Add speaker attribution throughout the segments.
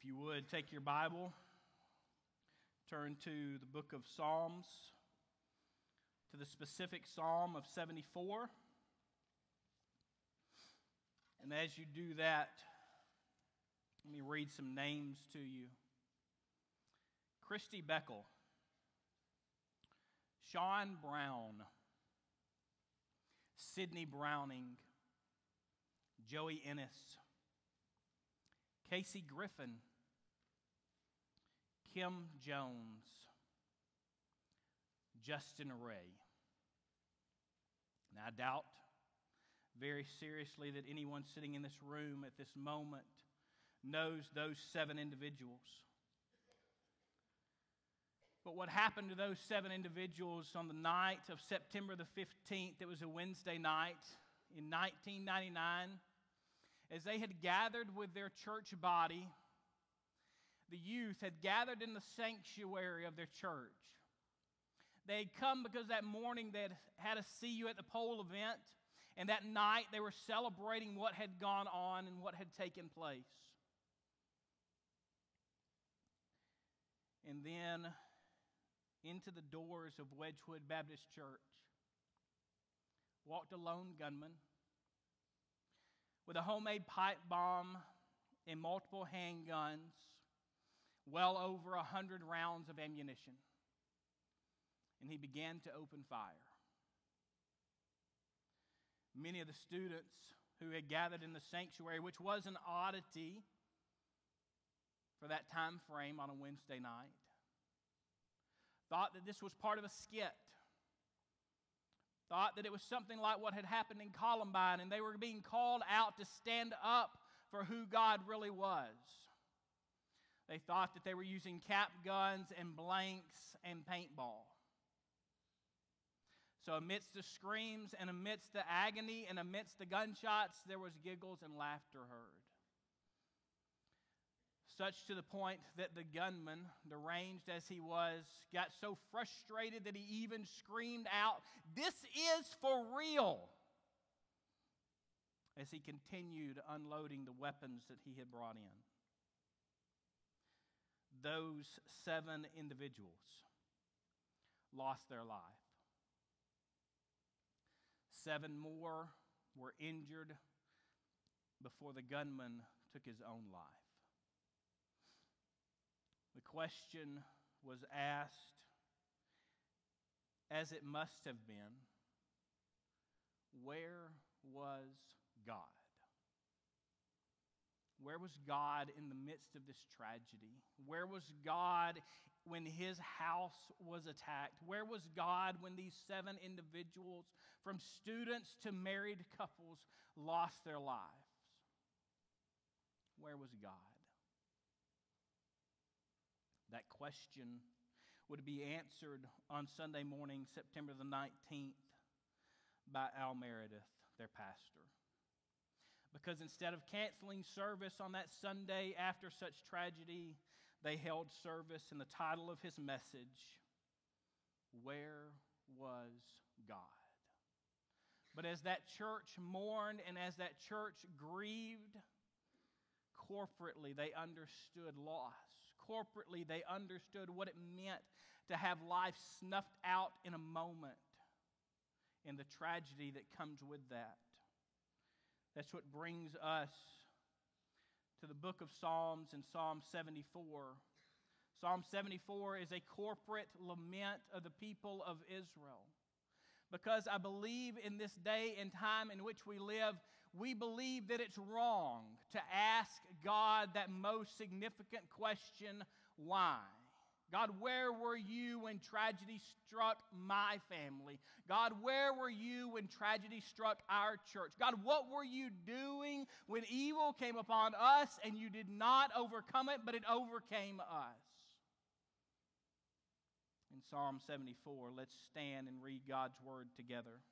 Speaker 1: If you would, take your Bible, turn to the book of Psalms, to the specific Psalm of 74. And as you do that, let me read some names to you Kristi Beckel, Shawn Brown, Sydney Browning, Joey Ennis. Casey Griffin, Kim Jones, Justin Ray. Now, I doubt very seriously that anyone sitting in this room at this moment knows those seven individuals. But what happened to those seven individuals on the night of September the 15th, it was a Wednesday night in 1999, as they had gathered with their church body, the youth had gathered in the sanctuary of their church. They had come because that morning they had had a see you at the pole event, and that night they were celebrating what had gone on and what had taken place. And then into the doors of Wedgwood Baptist Church walked a lone gunman with a homemade pipe bomb and multiple handguns, well over a hundred rounds of ammunition. And he began to open fire. Many of the students who had gathered in the sanctuary, which was an oddity for that time frame on a Wednesday night, thought that this was part of a skit thought that it was something like what had happened in Columbine, and they were being called out to stand up for who God really was. They thought that they were using cap guns and blanks and paintball. So, amidst the screams and amidst the agony and amidst the gunshots, there was giggles and laughter heard such to the point that the gunman, deranged as he was, got so frustrated that he even screamed out, This is for real! as he continued unloading the weapons that he had brought in. Those seven individuals lost their life. Seven more were injured before the gunman took his own life. The question was asked, as it must have been where was God? Where was God in the midst of this tragedy? Where was God when his house was attacked? Where was God when these seven individuals, from students to married couples, lost their lives? Where was God? That question would be answered on Sunday morning, September the 19th, by Al Meredith, their pastor. Because instead of canceling service on that Sunday after such tragedy, they held service, and the title of his message, Where Was God? But as that church mourned and as that church grieved, corporately they understood loss corporately, they understood what it meant to have life snuffed out in a moment and the tragedy that comes with that. That's what brings us to the book of Psalms and Psalm 74. Psalm 74 is a corporate lament of the people of Israel because I believe in this day and time in which we live, we believe that it's wrong to ask God that most significant question why? God, where were you when tragedy struck my family? God, where were you when tragedy struck our church? God, what were you doing when evil came upon us and you did not overcome it, but it overcame us? in Psalm 74. Let's stand and read God's word together,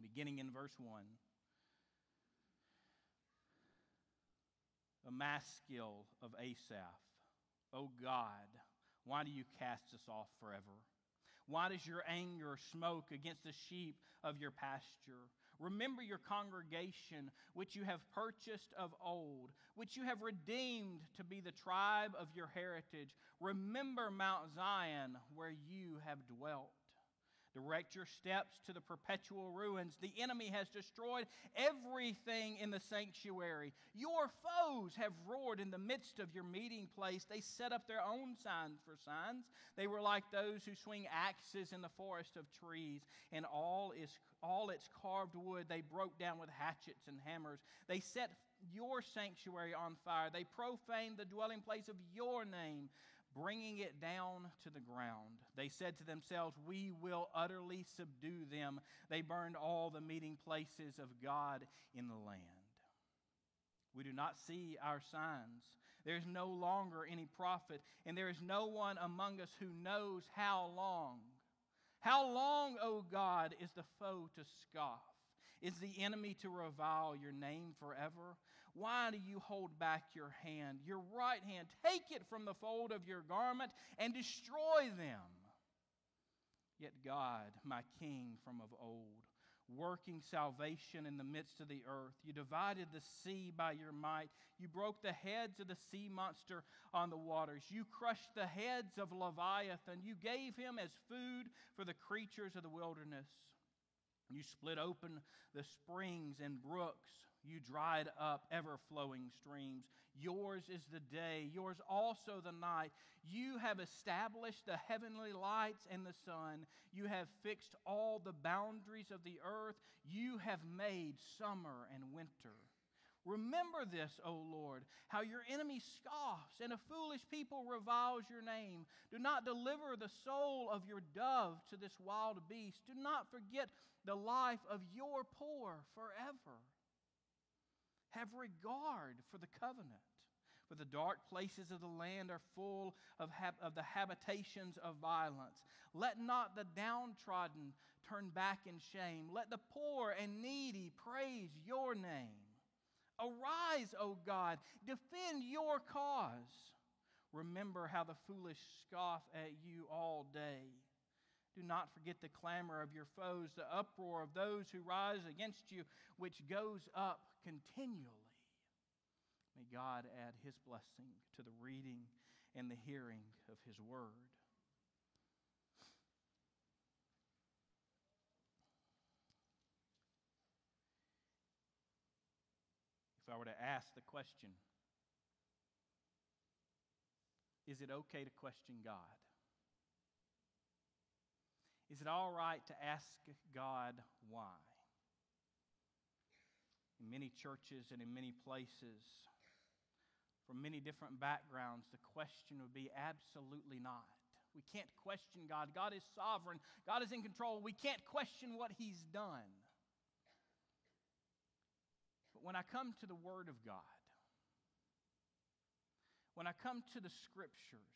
Speaker 1: beginning in verse 1. A maskil of Asaph. O God, why do you cast us off forever? Why does your anger smoke against the sheep of your pasture? Remember your congregation, which you have purchased of old, which you have redeemed to be the tribe of your heritage. Remember Mount Zion, where you have dwelt. Direct your steps to the perpetual ruins. The enemy has destroyed everything in the sanctuary. Your foes have roared in the midst of your meeting place. They set up their own signs for signs. They were like those who swing axes in the forest of trees, and all is all its carved wood they broke down with hatchets and hammers. They set your sanctuary on fire. They profaned the dwelling place of your name bringing it down to the ground. They said to themselves, We will utterly subdue them. They burned all the meeting places of God in the land. We do not see our signs. There is no longer any prophet, and there is no one among us who knows how long. How long, O God, is the foe to scoff? Is the enemy to revile your name forever? Why do you hold back your hand, your right hand? Take it from the fold of your garment and destroy them. Yet God, my King from of old, working salvation in the midst of the earth. You divided the sea by your might. You broke the heads of the sea monster on the waters. You crushed the heads of Leviathan. You gave him as food for the creatures of the wilderness. You split open the springs and brooks. You dried up ever flowing streams. Yours is the day, yours also the night. You have established the heavenly lights and the sun. You have fixed all the boundaries of the earth. You have made summer and winter. Remember this, O Lord, how your enemy scoffs and a foolish people reviles your name. Do not deliver the soul of your dove to this wild beast. Do not forget the life of your poor forever. Have regard for the covenant, for the dark places of the land are full of, of the habitations of violence. Let not the downtrodden turn back in shame. Let the poor and needy praise your name. Arise, O God, defend your cause. Remember how the foolish scoff at you all day. Do not forget the clamor of your foes, the uproar of those who rise against you, which goes up continually. May God add his blessing to the reading and the hearing of his word. If I were to ask the question, is it okay to question God? Is it all right to ask God why? In many churches and in many places, from many different backgrounds, the question would be absolutely not. We can't question God. God is sovereign, God is in control. We can't question what He's done. But when I come to the Word of God, when I come to the Scriptures,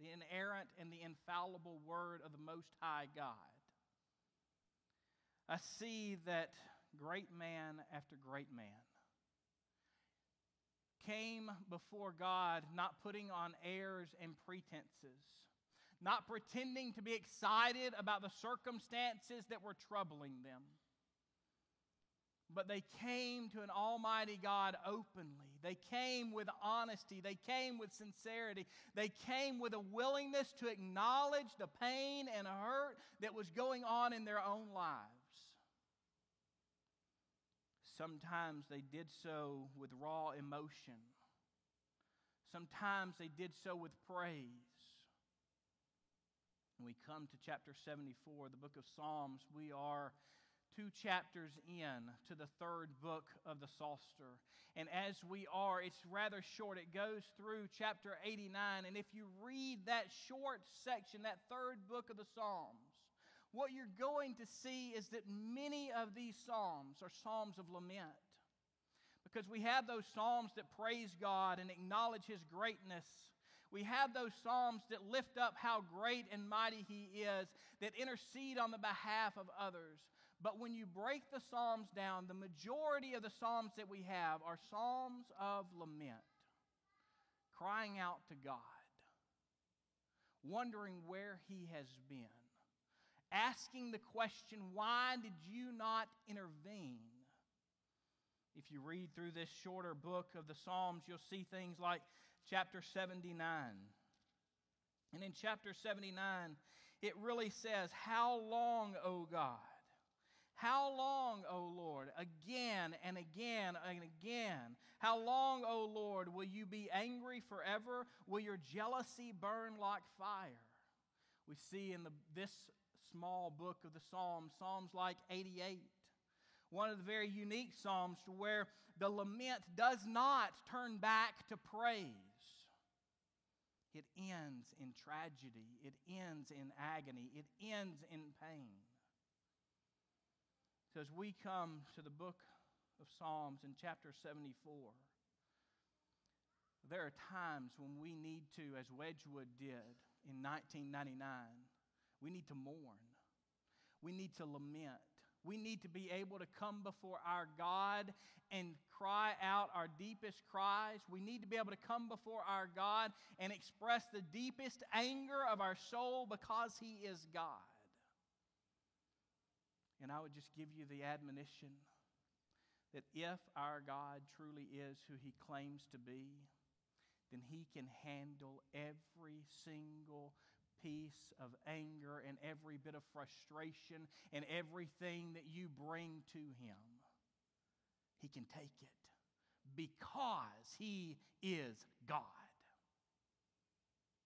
Speaker 1: the inerrant and the infallible word of the Most High God, I see that great man after great man came before God not putting on airs and pretenses, not pretending to be excited about the circumstances that were troubling them but they came to an Almighty God openly. They came with honesty. They came with sincerity. They came with a willingness to acknowledge the pain and hurt that was going on in their own lives. Sometimes they did so with raw emotion, sometimes they did so with praise. When we come to chapter 74, the book of Psalms, we are two chapters in to the third book of the Psalter. And as we are, it's rather short. It goes through chapter 89. And if you read that short section, that third book of the Psalms, what you're going to see is that many of these Psalms are Psalms of lament. Because we have those Psalms that praise God and acknowledge His greatness. We have those Psalms that lift up how great and mighty He is, that intercede on the behalf of others. But when you break the Psalms down, the majority of the Psalms that we have are Psalms of lament, crying out to God, wondering where He has been, asking the question, Why did you not intervene? If you read through this shorter book of the Psalms, you'll see things like chapter 79. And in chapter 79, it really says, How long, O God? How long, O Lord? Again and again and again. How long, O Lord, will you be angry forever? Will your jealousy burn like fire? We see in the, this small book of the Psalms, Psalms like 88, one of the very unique Psalms to where the lament does not turn back to praise. It ends in tragedy. It ends in agony. It ends in pain. So, as we come to the book of Psalms in chapter 74, there are times when we need to, as Wedgwood did in 1999, we need to mourn. We need to lament. We need to be able to come before our God and cry out our deepest cries. We need to be able to come before our God and express the deepest anger of our soul because He is God. And I would just give you the admonition that if our God truly is who He claims to be, then He can handle every single piece of anger and every bit of frustration and everything that you bring to Him. He can take it because He is God.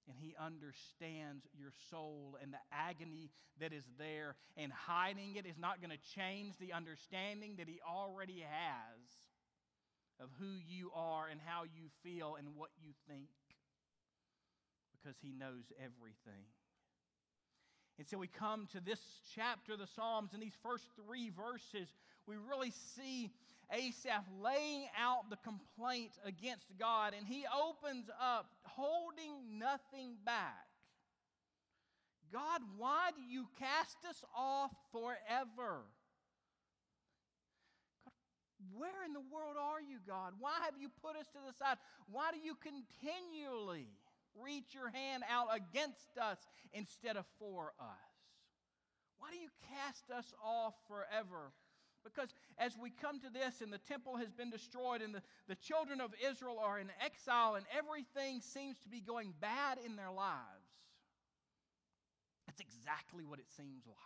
Speaker 1: And He understands your soul and the agony that is there, and hiding it is not going to change the understanding that He already has of who you are and how you feel and what you think because he knows everything. And so we come to this chapter of the Psalms, in these first three verses, we really see Asaph laying out the complaint against God, and he opens up, holding nothing back. God, why do you cast us off forever? God, where in the world are you, God? Why have you put us to the side? Why do you continually reach your hand out against us instead of for us? Why do you cast us off forever? Because as we come to this, and the temple has been destroyed, and the, the children of Israel are in exile, and everything seems to be going bad in their lives, that's exactly what it seems like.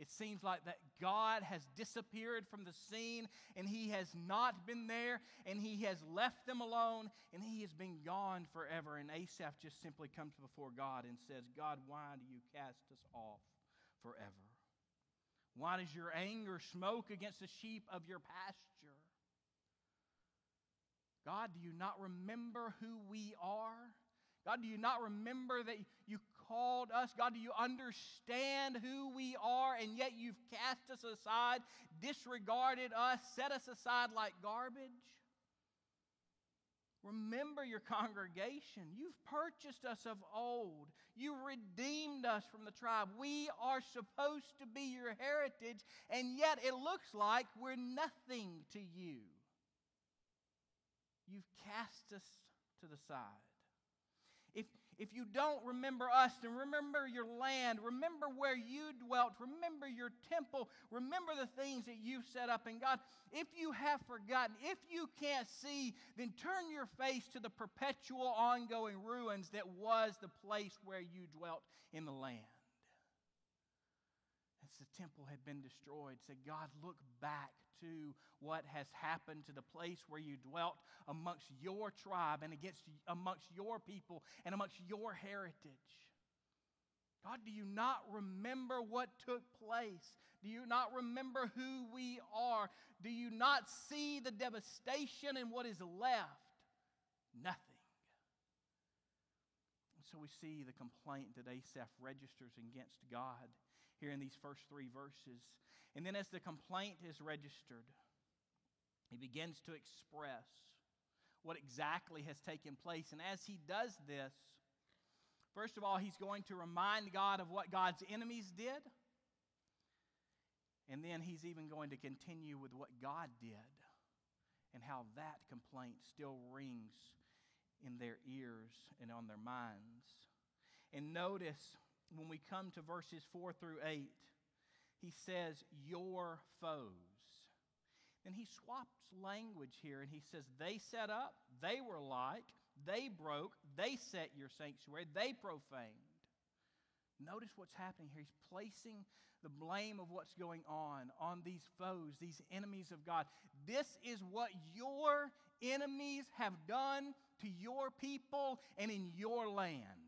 Speaker 1: It seems like that God has disappeared from the scene and he has not been there and he has left them alone and he has been gone forever. And Asaph just simply comes before God and says, God, why do you cast us off forever? Why does your anger smoke against the sheep of your pasture? God, do you not remember who we are? God, do you not remember that you called us? God, do you understand who we are and yet you've cast us aside, disregarded us, set us aside like garbage? Remember your congregation. You've purchased us of old. You redeemed us from the tribe. We are supposed to be your heritage, and yet it looks like we're nothing to you. You've cast us to the side. If, you don't remember us and remember your land, remember where you dwelt, remember your temple, remember the things that you've set up. And God, if you have forgotten, if you can't see, then turn your face to the perpetual ongoing ruins that was the place where you dwelt in the land. As the temple had been destroyed, said, God, look back to what has happened to the place where you dwelt amongst your tribe and against amongst your people and amongst your heritage. God, do you not remember what took place? Do you not remember who we are? Do you not see the devastation and what is left? Nothing. so we see the complaint that Asaph registers against God here in these first three verses. And then as the complaint is registered, he begins to express what exactly has taken place. And as he does this, first of all, he's going to remind God of what God's enemies did. And then he's even going to continue with what God did and how that complaint still rings in their ears and on their minds. And notice when we come to verses 4 through 8, he says, Your foes. And he swaps language here and he says, They set up, they were like, they broke, they set your sanctuary, they profaned. Notice what's happening here. He's placing the blame of what's going on on these foes, these enemies of God. This is what your enemies have done to your people and in your land.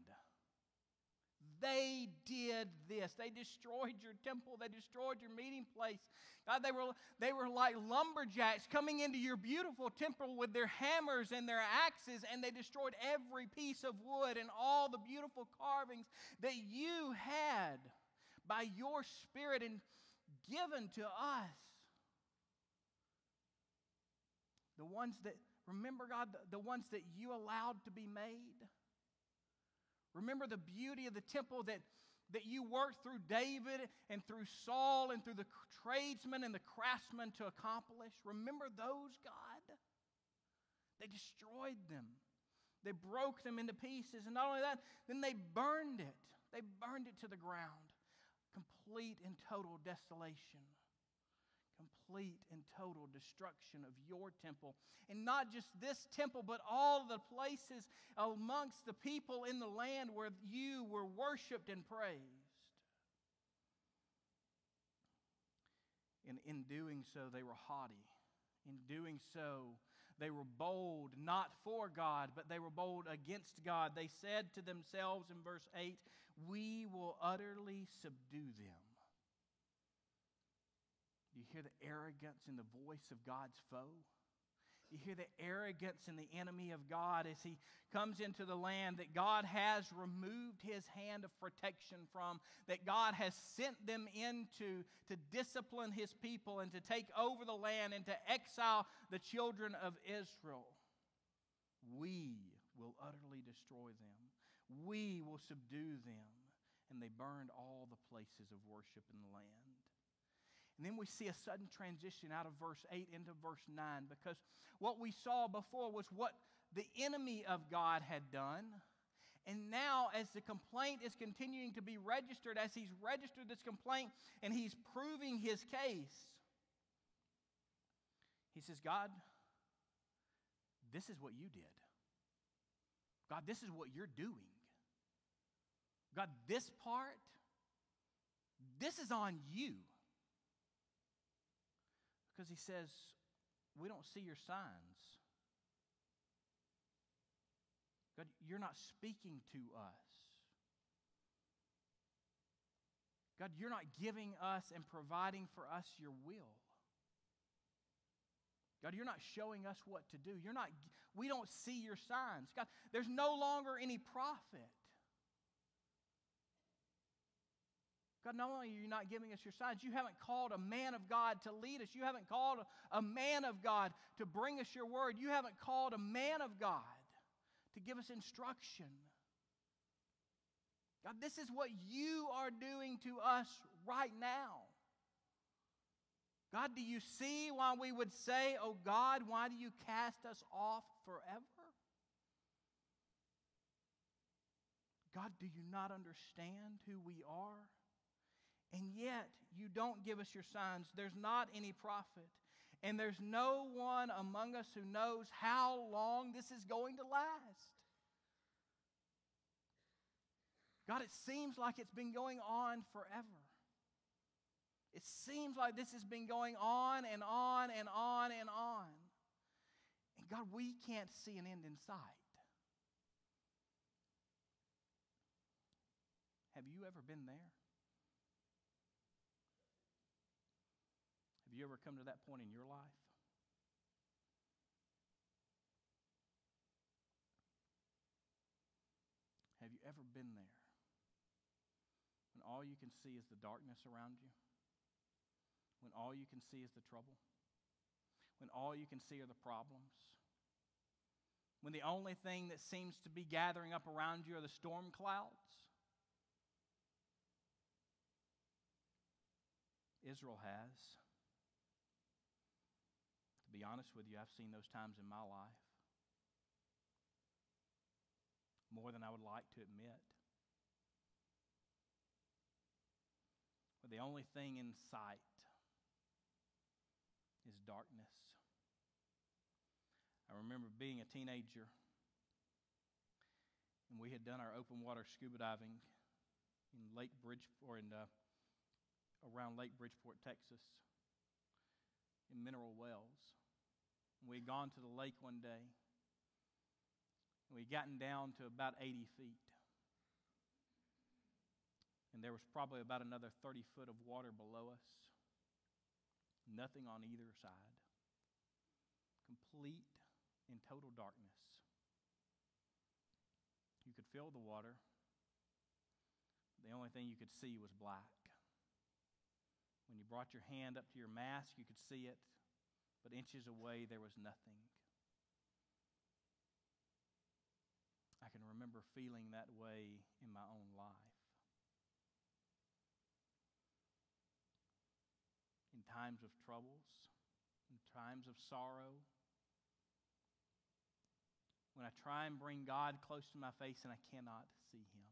Speaker 1: They did this. They destroyed your temple. They destroyed your meeting place. God, they were, they were like lumberjacks coming into your beautiful temple with their hammers and their axes, and they destroyed every piece of wood and all the beautiful carvings that you had by your Spirit and given to us. The ones that, remember, God, the, the ones that you allowed to be made. Remember the beauty of the temple that, that you worked through David and through Saul and through the tradesmen and the craftsmen to accomplish. Remember those, God? They destroyed them. They broke them into pieces. And not only that, then they burned it. They burned it to the ground. Complete and total desolation complete and total destruction of your temple. And not just this temple, but all the places amongst the people in the land where you were worshiped and praised. And in doing so, they were haughty. In doing so, they were bold, not for God, but they were bold against God. They said to themselves in verse 8, We will utterly subdue them. Do you hear the arrogance in the voice of God's foe? You hear the arrogance in the enemy of God as he comes into the land that God has removed his hand of protection from, that God has sent them into to discipline his people and to take over the land and to exile the children of Israel. We will utterly destroy them, we will subdue them. And they burned all the places of worship in the land. And then we see a sudden transition out of verse 8 into verse 9 because what we saw before was what the enemy of God had done. And now, as the complaint is continuing to be registered, as he's registered this complaint and he's proving his case, he says, God, this is what you did. God, this is what you're doing. God, this part, this is on you. Because he says, We don't see your signs. God, you're not speaking to us. God, you're not giving us and providing for us your will. God, you're not showing us what to do. You're not, we don't see your signs. God, there's no longer any prophet. God, not only are you not giving us your signs, you haven't called a man of God to lead us. You haven't called a man of God to bring us your word. You haven't called a man of God to give us instruction. God, this is what you are doing to us right now. God, do you see why we would say, Oh God, why do you cast us off forever? God, do you not understand who we are? And yet, you don't give us your signs. There's not any prophet. And there's no one among us who knows how long this is going to last. God, it seems like it's been going on forever. It seems like this has been going on and on and on and on. And God, we can't see an end in sight. Have you ever been there? Have you ever come to that point in your life? Have you ever been there when all you can see is the darkness around you? When all you can see is the trouble? When all you can see are the problems? When the only thing that seems to be gathering up around you are the storm clouds? Israel has be honest with you, I've seen those times in my life. More than I would like to admit. But the only thing in sight is darkness. I remember being a teenager, and we had done our open water scuba diving in Lake Bridgeport, or in, uh, around Lake Bridgeport, Texas, in mineral wells. We had gone to the lake one day, and we had gotten down to about 80 feet. And there was probably about another 30 foot of water below us. Nothing on either side. Complete and total darkness. You could feel the water. The only thing you could see was black. When you brought your hand up to your mask, you could see it, but inches away, there was nothing. I can remember feeling that way in my own life. In times of troubles, in times of sorrow, when I try and bring God close to my face and I cannot see Him.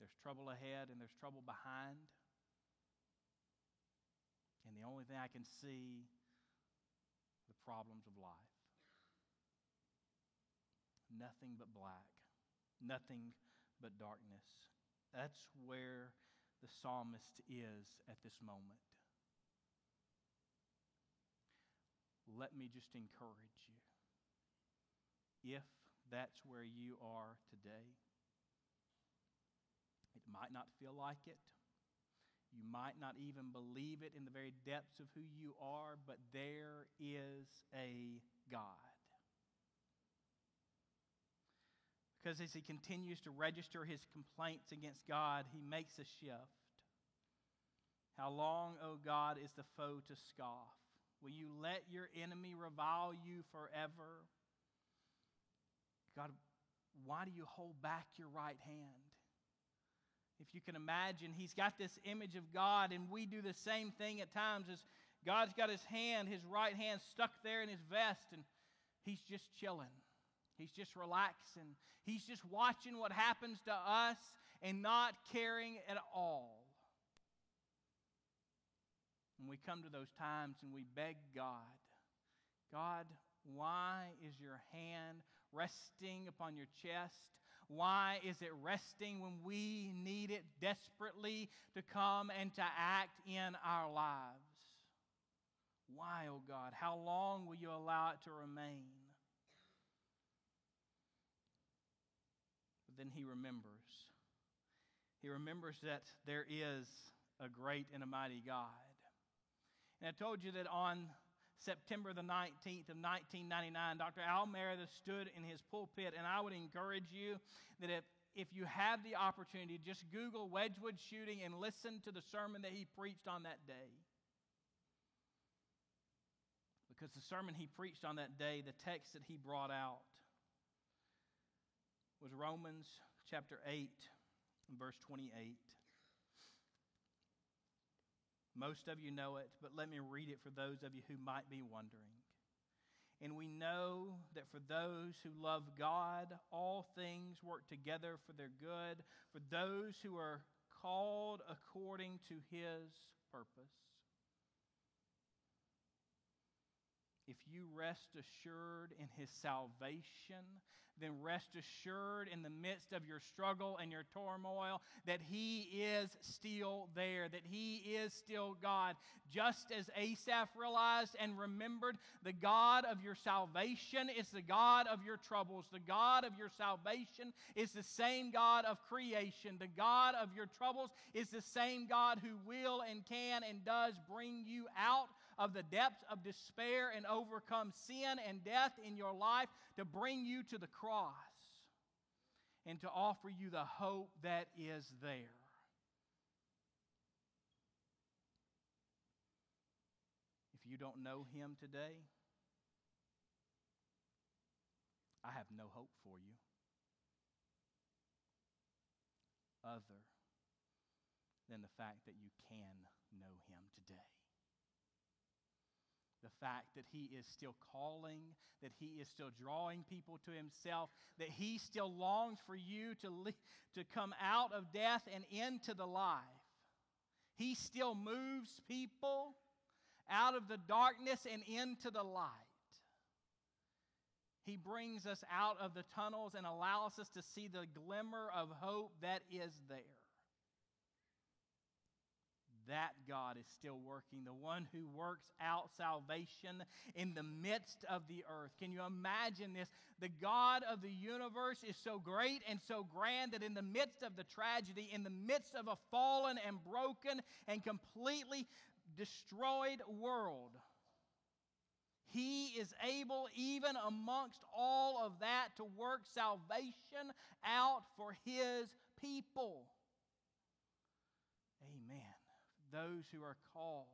Speaker 1: There's trouble ahead and there's trouble behind. And the only thing I can see the problems of life. Nothing but black, nothing but darkness. That's where the psalmist is at this moment. Let me just encourage you. If that's where you are today, it might not feel like it. You might not even believe it in the very depths of who you are, but there is a God. Because as he continues to register his complaints against God, he makes a shift. How long, O oh God, is the foe to scoff? Will you let your enemy revile you forever? God, why do you hold back your right hand? If you can imagine, he's got this image of God, and we do the same thing at times as God's got his hand, his right hand stuck there in his vest, and he's just chilling. He's just relaxing. He's just watching what happens to us and not caring at all. And we come to those times and we beg God, God, why is your hand resting upon your chest? Why is it resting when we need it desperately to come and to act in our lives? Why, oh God? How long will you allow it to remain? But then he remembers. He remembers that there is a great and a mighty God. And I told you that on September the 19th of 1999, Dr. Al Meredith stood in his pulpit, and I would encourage you that if, if you have the opportunity, just Google Wedgwood shooting and listen to the sermon that he preached on that day. Because the sermon he preached on that day, the text that he brought out, was Romans chapter 8, verse 28. Most of you know it, but let me read it for those of you who might be wondering. And we know that for those who love God, all things work together for their good, for those who are called according to his purpose. If you rest assured in his salvation, then rest assured in the midst of your struggle and your turmoil that He is still there, that He is still God. Just as Asaph realized and remembered, the God of your salvation is the God of your troubles. The God of your salvation is the same God of creation. The God of your troubles is the same God who will and can and does bring you out of the depths of despair and overcome sin and death in your life to bring you to the cross and to offer you the hope that is there. If you don't know Him today, I have no hope for you other than the fact that you can know Him today. The fact that He is still calling, that He is still drawing people to Himself, that He still longs for you to, le- to come out of death and into the life. He still moves people out of the darkness and into the light. He brings us out of the tunnels and allows us to see the glimmer of hope that is there. That God is still working, the one who works out salvation in the midst of the earth. Can you imagine this? The God of the universe is so great and so grand that in the midst of the tragedy, in the midst of a fallen and broken and completely destroyed world, he is able, even amongst all of that, to work salvation out for His people. Those who are called,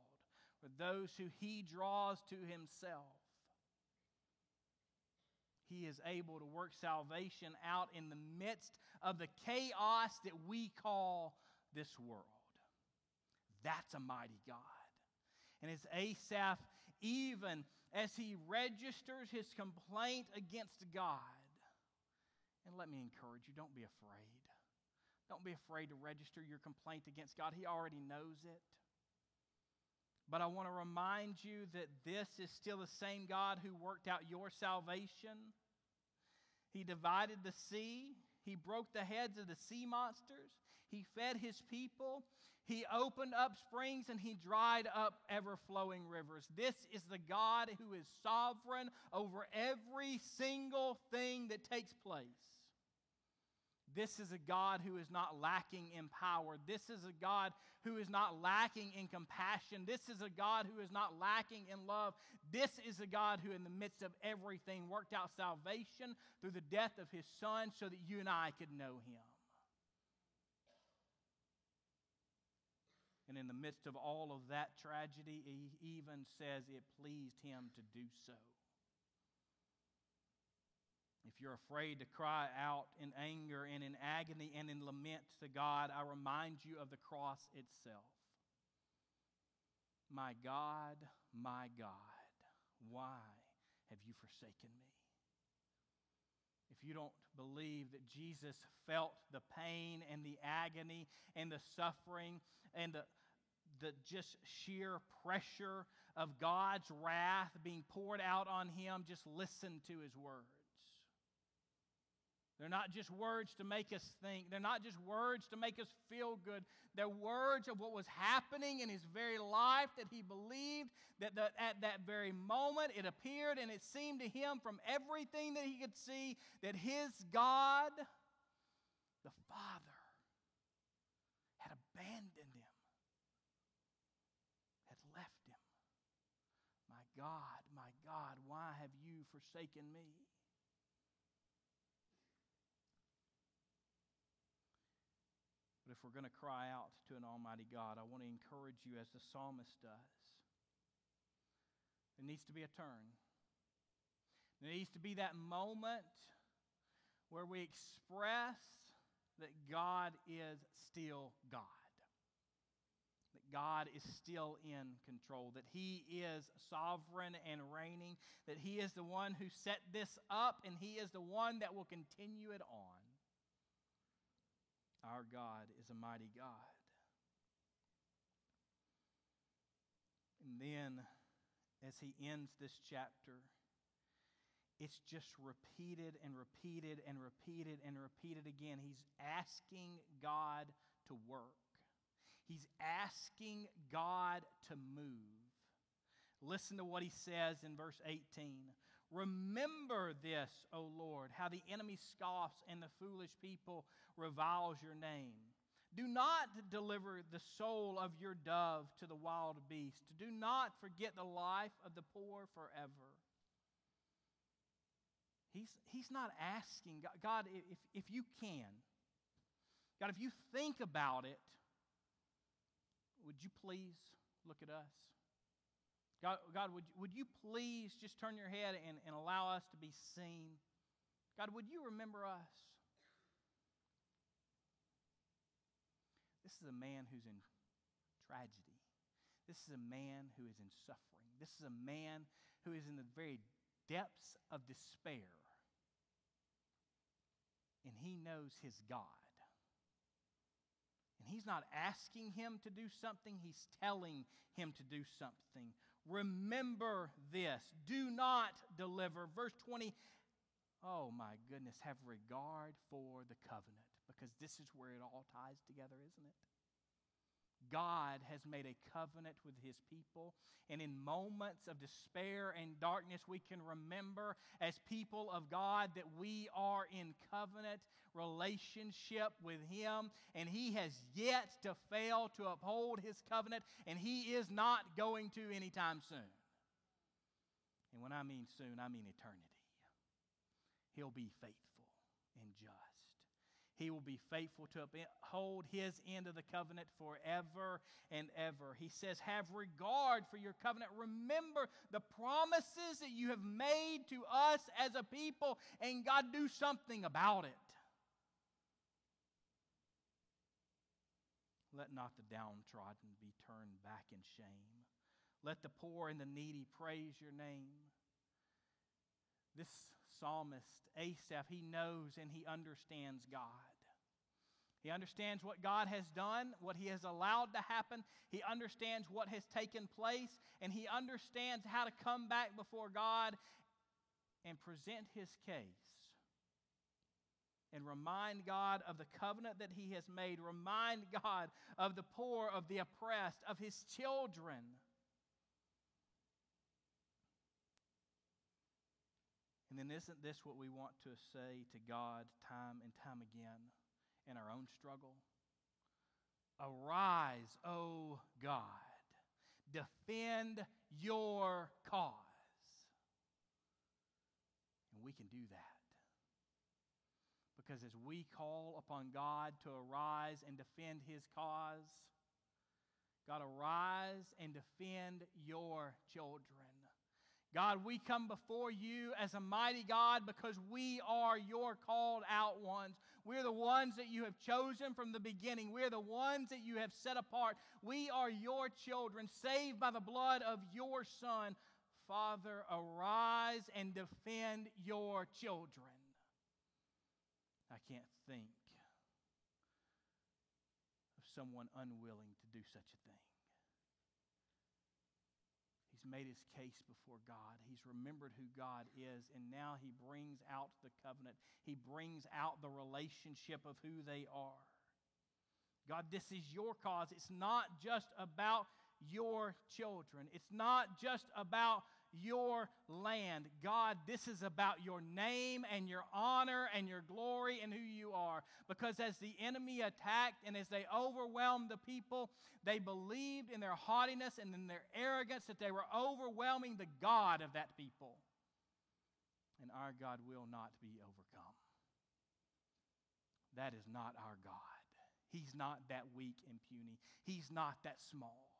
Speaker 1: for those who He draws to Himself. He is able to work salvation out in the midst of the chaos that we call this world. That's a mighty God. And as Asaph, even as he registers his complaint against God. And let me encourage you don't be afraid. Don't be afraid to register your complaint against God. He already knows it. But I want to remind you that this is still the same God who worked out your salvation. He divided the sea, He broke the heads of the sea monsters, He fed His people, he opened up springs and he dried up ever flowing rivers. This is the God who is sovereign over every single thing that takes place. This is a God who is not lacking in power. This is a God who is not lacking in compassion. This is a God who is not lacking in love. This is a God who, in the midst of everything, worked out salvation through the death of his Son so that you and I could know him. And in the midst of all of that tragedy, he even says it pleased him to do so. If you're afraid to cry out in anger and in agony and in lament to God, I remind you of the cross itself. My God, my God, why have you forsaken me? If you don't believe that Jesus felt the pain and the agony and the suffering and the, the just sheer pressure of God's wrath being poured out on him, just listen to his words. They're not just words to make us think. They're not just words to make us feel good. They're words of what was happening in his very life that he believed that, that at that very moment it appeared and it seemed to him from everything that he could see that his God, the Father, had abandoned him. Had left him. My God, my God, why have you forsaken me? If we're going to cry out to an Almighty God, I want to encourage you as the psalmist does. There needs to be a turn. There needs to be that moment where we express that God is still God. That God is still in control, that He is sovereign and reigning, that He is the one who set this up, and He is the one that will continue it on. Our God is a mighty God. And then, as He ends this chapter, it's just repeated and repeated and repeated and repeated again. He's asking God to work. He's asking God to move. Listen to what he says in verse 18. Remember this, O Lord, how the enemy scoffs and the foolish people reviles your name. Do not deliver the soul of your dove to the wild beast. Do not forget the life of the poor forever. He's, he's not asking, God, if, if you can, God, if you think about it, would you please look at us? God, God would, would you please just turn your head and, and allow us to be seen? God, would you remember us? This is a man who's in tragedy. This is a man who is in suffering. This is a man who is in the very depths of despair. And he knows his God. And he's not asking him to do something, he's telling him to do something. Remember this. Do not deliver. Verse 20. Oh my goodness, have regard for the covenant because this is where it all ties together, isn't it? God has made a covenant with his people. And in moments of despair and darkness, we can remember as people of God that we are in covenant relationship with him. And he has yet to fail to uphold his covenant, and he is not going to anytime soon. And when I mean soon, I mean eternity. He'll be faithful and just. He will be faithful to uphold his end of the covenant forever and ever. He says, Have regard for your covenant. Remember the promises that you have made to us as a people, and God, do something about it. Let not the downtrodden be turned back in shame. Let the poor and the needy praise your name. This psalmist, Asaph, he knows and he understands God. He understands what God has done, what He has allowed to happen. He understands what has taken place, and he understands how to come back before God and present his case and remind God of the covenant that He has made, remind God of the poor, of the oppressed, of His children. And then, isn't this what we want to say to God time and time again in our own struggle? Arise, O God, defend your cause. And we can do that. Because as we call upon God to arise and defend his cause, God, arise and defend your children. God, we come before you as a mighty God because we are your called out ones. We're the ones that you have chosen from the beginning. We're the ones that you have set apart. We are your children, saved by the blood of your Son. Father, arise and defend your children. I can't think of someone unwilling to do such a thing. He's made his case before God. He's remembered who God is, and now he brings out the covenant. He brings out the relationship of who they are. God, this is your cause. It's not just about your children, it's not just about your land. God, this is about your name and your honor and your glory and who you are. Because as the enemy attacked and as they overwhelmed the people, they believed in their haughtiness and in their arrogance that they were overwhelming the God of that people. And our God will not be overcome. That is not our God. He's not that weak and puny. He's not that small.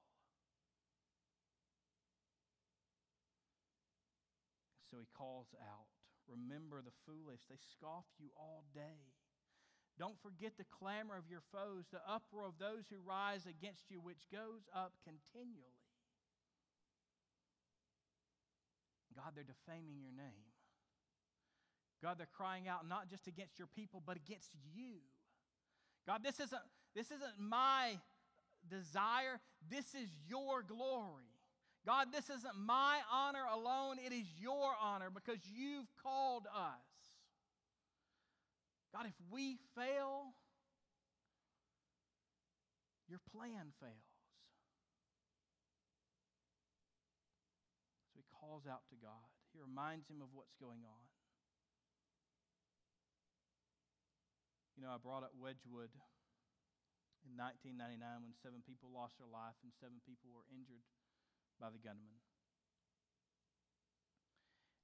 Speaker 1: So he calls out, Remember the foolish, they scoff you all day. Don't forget the clamor of your foes, the uproar of those who rise against you, which goes up continually. God, they're defaming your name. God, they're crying out not just against your people, but against you. God, this isn't, this isn't my desire, this is your glory. God, this isn't my honor alone, it is your honor because you've called us. God, if we fail, your plan fails. So he calls out to God. He reminds him of what's going on. You know, I brought up Wedgwood in 1999 when seven people lost their life and seven people were injured by the gunman.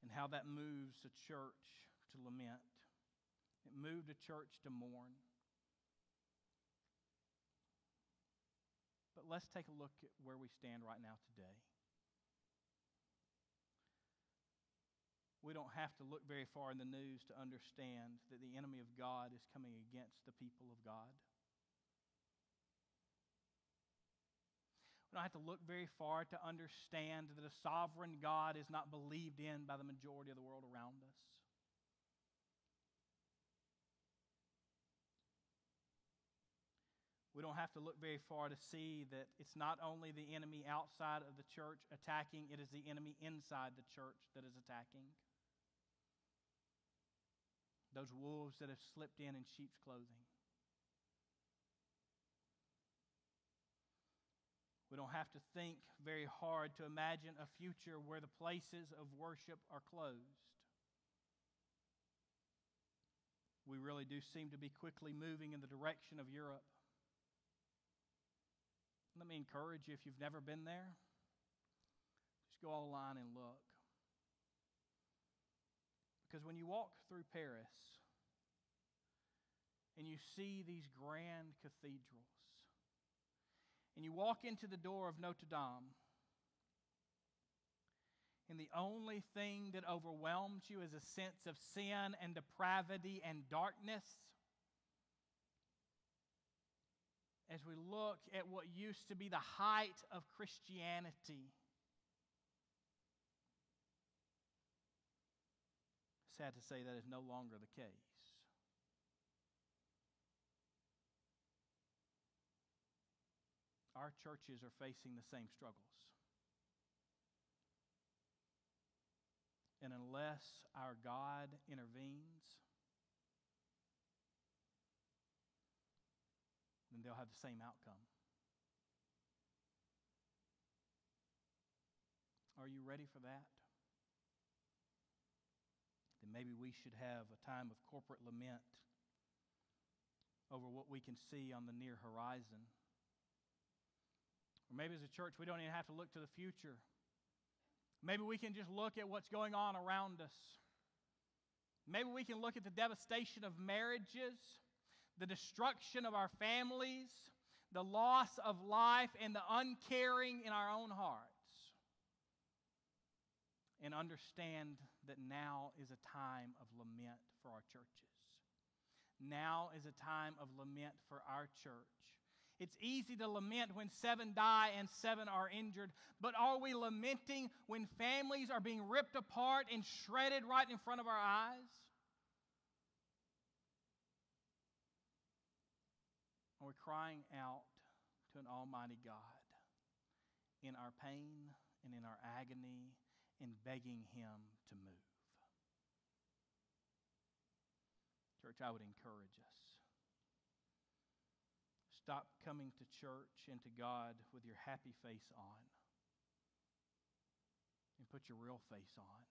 Speaker 1: And how that moves a church to lament. It moved a church to mourn. But let's take a look at where we stand right now today. We don't have to look very far in the news to understand that the enemy of God is coming against the people of God. We don't have to look very far to understand that a sovereign God is not believed in by the majority of the world around us. We don't have to look very far to see that it's not only the enemy outside of the church attacking, it is the enemy inside the church that is attacking. Those wolves that have slipped in in sheep's clothing. We don't have to think very hard to imagine a future where the places of worship are closed. We really do seem to be quickly moving in the direction of Europe. Let me encourage you if you've never been there, just go online and look. Because when you walk through Paris and you see these grand cathedrals, and you walk into the door of Notre Dame, and the only thing that overwhelms you is a sense of sin and depravity and darkness as we look at what used to be the height of Christianity. Sad to say, that is no longer the case. Our churches are facing the same struggles. And unless our God intervenes, then they'll have the same outcome. Are you ready for that? Then maybe we should have a time of corporate lament over what we can see on the near horizon. Or maybe as a church, we don't even have to look to the future. Maybe we can just look at what's going on around us. Maybe we can look at the devastation of marriages the destruction of our families, the loss of life, and the uncaring in our own hearts. And understand that now is a time of lament for our churches. Now is a time of lament for our church. It's easy to lament when seven die and seven are injured, but are we lamenting when families are being ripped apart and shredded right in front of our eyes? And we're crying out to an Almighty God in our pain and in our agony and begging Him to move. Church, I would encourage. Stop coming to church and to God with your happy face on and put your real face on.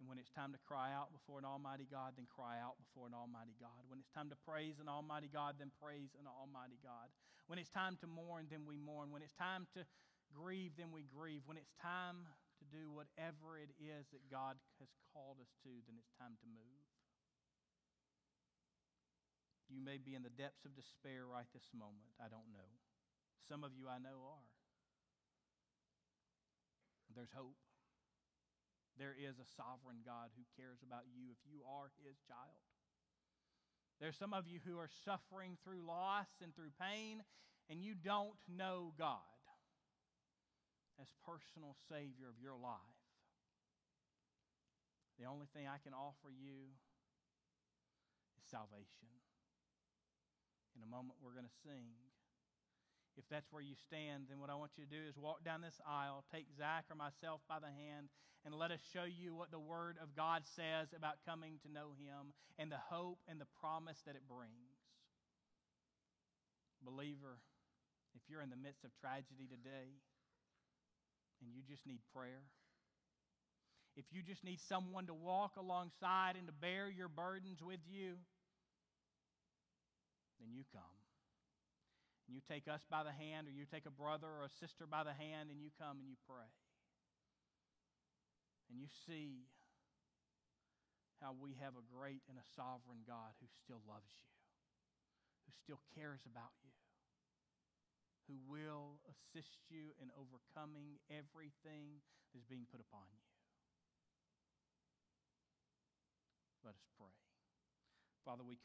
Speaker 1: And when it's time to cry out before an Almighty God, then cry out before an Almighty God. When it's time to praise an Almighty God, then praise an Almighty God. When it's time to mourn, then we mourn. When it's time to grieve, then we grieve. When it's time to do whatever it is that God has called us to, then it's time to move. You may be in the depths of despair right this moment. I don't know. Some of you I know are. There's hope. There is a sovereign God who cares about you if you are his child. There's some of you who are suffering through loss and through pain, and you don't know God as personal Savior of your life. The only thing I can offer you is salvation. In a moment, we're going to sing. If that's where you stand, then what I want you to do is walk down this aisle, take Zach or myself by the hand, and let us show you what the Word of God says about coming to know Him and the hope and the promise that it brings. Believer, if you're in the midst of tragedy today and you just need prayer, if you just need someone to walk alongside and to bear your burdens with you, then you come and you take us by the hand, or you take a brother or a sister by the hand, and you come and you pray. And you see how we have a great and a sovereign God who still loves you, who still cares about you, who will assist you in overcoming everything that is being put upon you. Let us pray. Father, we come.